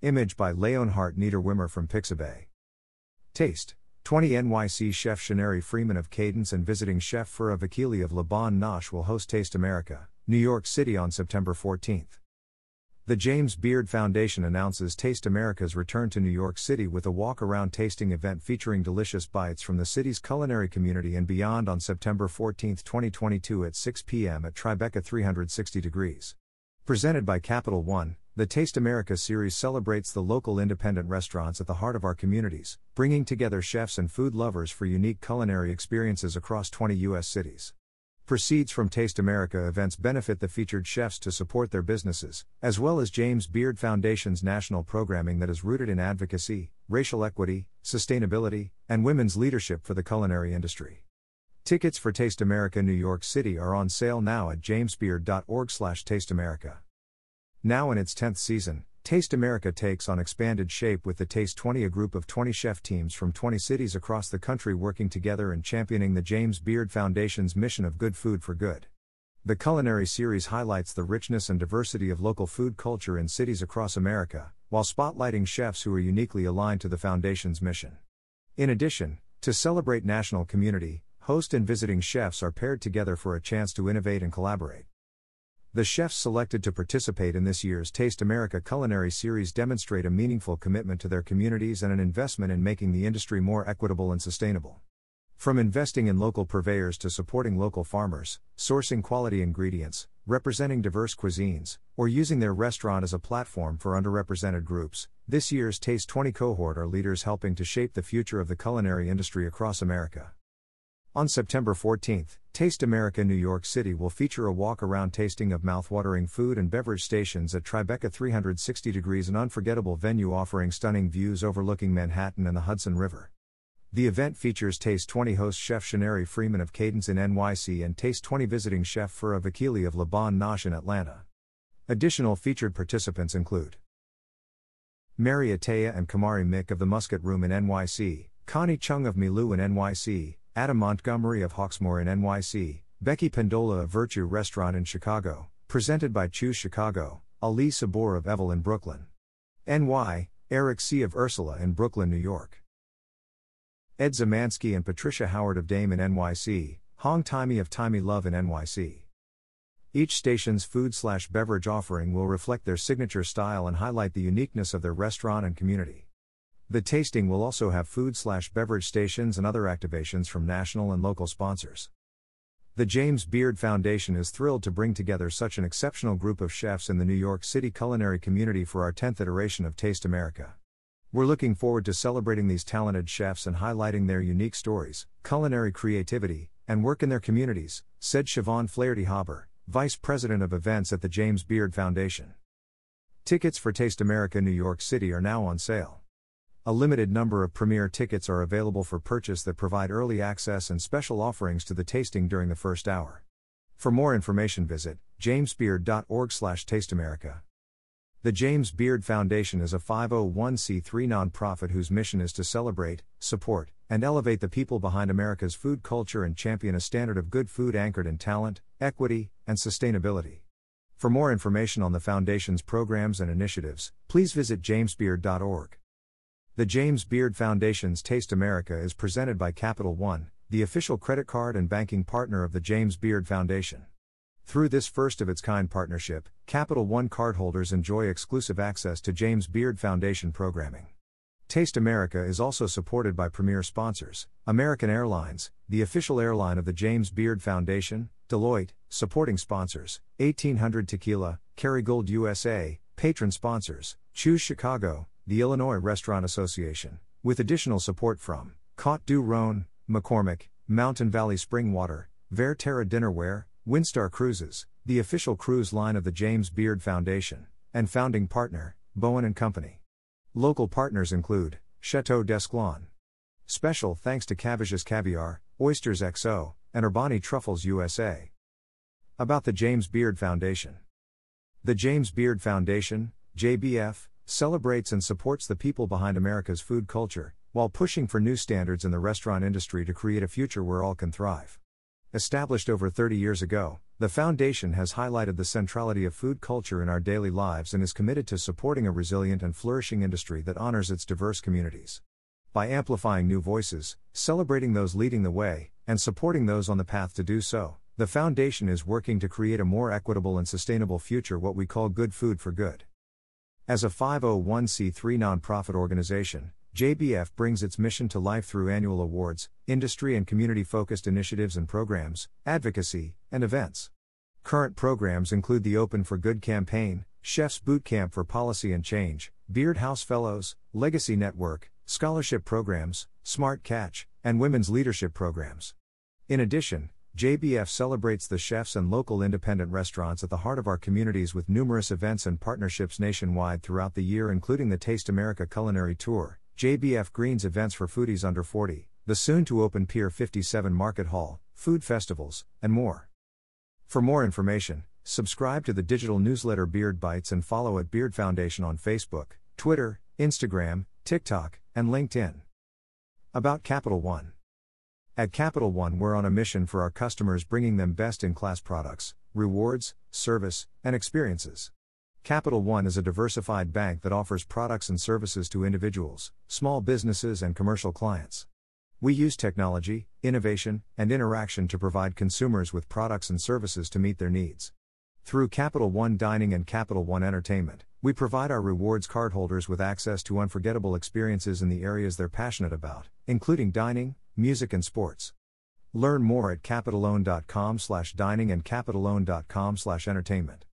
Image by Leonhard Niederwimmer from Pixabay. Taste 20 NYC chef Shenarri Freeman of Cadence and visiting chef Fura Vakili of Laban Nosh will host Taste America, New York City on September 14th. The James Beard Foundation announces Taste America's return to New York City with a walk around tasting event featuring delicious bites from the city's culinary community and beyond on September 14, 2022 at 6 p.m. at Tribeca 360 degrees. Presented by Capital One, the Taste America series celebrates the local independent restaurants at the heart of our communities, bringing together chefs and food lovers for unique culinary experiences across 20 U.S. cities. Proceeds from Taste America events benefit the featured chefs to support their businesses, as well as James Beard Foundation's national programming that is rooted in advocacy, racial equity, sustainability, and women's leadership for the culinary industry. Tickets for Taste America New York City are on sale now at jamesbeard.org/tasteamerica. Now in its 10th season, Taste America takes on expanded shape with the Taste 20, a group of 20 chef teams from 20 cities across the country working together and championing the James Beard Foundation's mission of good food for good. The culinary series highlights the richness and diversity of local food culture in cities across America, while spotlighting chefs who are uniquely aligned to the Foundation's mission. In addition, to celebrate national community, host and visiting chefs are paired together for a chance to innovate and collaborate. The chefs selected to participate in this year's Taste America Culinary Series demonstrate a meaningful commitment to their communities and an investment in making the industry more equitable and sustainable. From investing in local purveyors to supporting local farmers, sourcing quality ingredients, representing diverse cuisines, or using their restaurant as a platform for underrepresented groups, this year's Taste 20 cohort are leaders helping to shape the future of the culinary industry across America. On September 14th, Taste America New York City will feature a walk around tasting of mouthwatering food and beverage stations at Tribeca 360 degrees, an unforgettable venue offering stunning views overlooking Manhattan and the Hudson River. The event features Taste 20 host chef Shenarri Freeman of Cadence in NYC and Taste 20 visiting chef Fura Vakili of Laban Nosh in Atlanta. Additional featured participants include Mary Attea and Kamari Mick of the Musket Room in NYC, Connie Chung of Milu in NYC, Adam Montgomery of Hawksmoor in NYC, Becky Pendola of Virtue Restaurant in Chicago, presented by Choose Chicago, Ali Sabor of Evel in Brooklyn. NY, Eric See of Ursula in Brooklyn, New York. Ed Szymanski and Patricia Howard of Dame in NYC, Hong Thaimee of Thaimee Love in NYC. Each station's food slash beverage offering will reflect their signature style and highlight the uniqueness of their restaurant and community. The tasting will also have food slash beverage stations and other activations from national and local sponsors. The James Beard Foundation is thrilled to bring together such an exceptional group of chefs in the New York City culinary community for our 10th iteration of Taste America. We're looking forward to celebrating these talented chefs and highlighting their unique stories, culinary creativity, and work in their communities, said Siobhan Flaherty Haber, Vice President of Events at the James Beard Foundation. Tickets for Taste America New York City are now on sale. A limited number of premier tickets are available for purchase that provide early access and special offerings to the tasting during the first hour. For more information visit jamesbeard.org/tasteamerica. The James Beard Foundation is a 501c3 nonprofit whose mission is to celebrate, support, and elevate the people behind America's food culture and champion a standard of good food anchored in talent, equity, and sustainability. For more information on the Foundation's programs and initiatives, please visit jamesbeard.org. The James Beard Foundation's Taste America is presented by Capital One, the official credit card and banking partner of the James Beard Foundation. Through this first of its kind partnership, Capital One cardholders enjoy exclusive access to James Beard Foundation programming. Taste America is also supported by premier sponsors American Airlines, the official airline of the James Beard Foundation, Deloitte, supporting sponsors 1800 Tequila, Kerrygold USA, patron sponsors Choose Chicago, the Illinois Restaurant Association, with additional support from Côte du Rhône, McCormick, Mountain Valley Spring Water, VerTerra Dinnerware, Windstar Cruises, the official cruise line of the James Beard Foundation, and founding partner, Bowen and Company. Local partners include Chateau d'Esclans. Special thanks to Cavicious Caviar, Oysters XO, and Urbani Truffles USA. About the James Beard Foundation. The James Beard Foundation, JBF, celebrates and supports the people behind America's food culture, while pushing for new standards in the restaurant industry to create a future where all can thrive. Established over 30 years ago, the Foundation has highlighted the centrality of food culture in our daily lives and is committed to supporting a resilient and flourishing industry that honors its diverse communities. By amplifying new voices, celebrating those leading the way, and supporting those on the path to do so, the Foundation is working to create a more equitable and sustainable future, what we call good food for good. As a 501c3 nonprofit organization, JBF brings its mission to life through annual awards, industry and community focused initiatives and programs, advocacy, and events. Current programs include the Open for Good campaign, Chef's Boot Camp for Policy and Change, Beard House Fellows, Legacy Network, scholarship programs, Smart Catch, and women's leadership programs. In addition, JBF celebrates the chefs and local independent restaurants at the heart of our communities with numerous events and partnerships nationwide throughout the year, including the Taste America Culinary Tour, JBF Greens events for foodies under 40, the soon to open Pier 57 Market Hall, food festivals, and more. For more information, subscribe to the digital newsletter Beard Bites and follow at Beard Foundation on Facebook, Twitter, Instagram, TikTok, and LinkedIn. About Capital One. At Capital One, we're on a mission for our customers, bringing them best in class products, rewards, service, and experiences. Capital One is a diversified bank that offers products and services to individuals, small businesses, and commercial clients. We use technology, innovation, and interaction to provide consumers with products and services to meet their needs. Through Capital One Dining and Capital One Entertainment, we provide our rewards cardholders with access to unforgettable experiences in the areas they're passionate about, including dining, music, and sports. Learn more at capitalone.com slash dining and capitalone.com slash entertainment.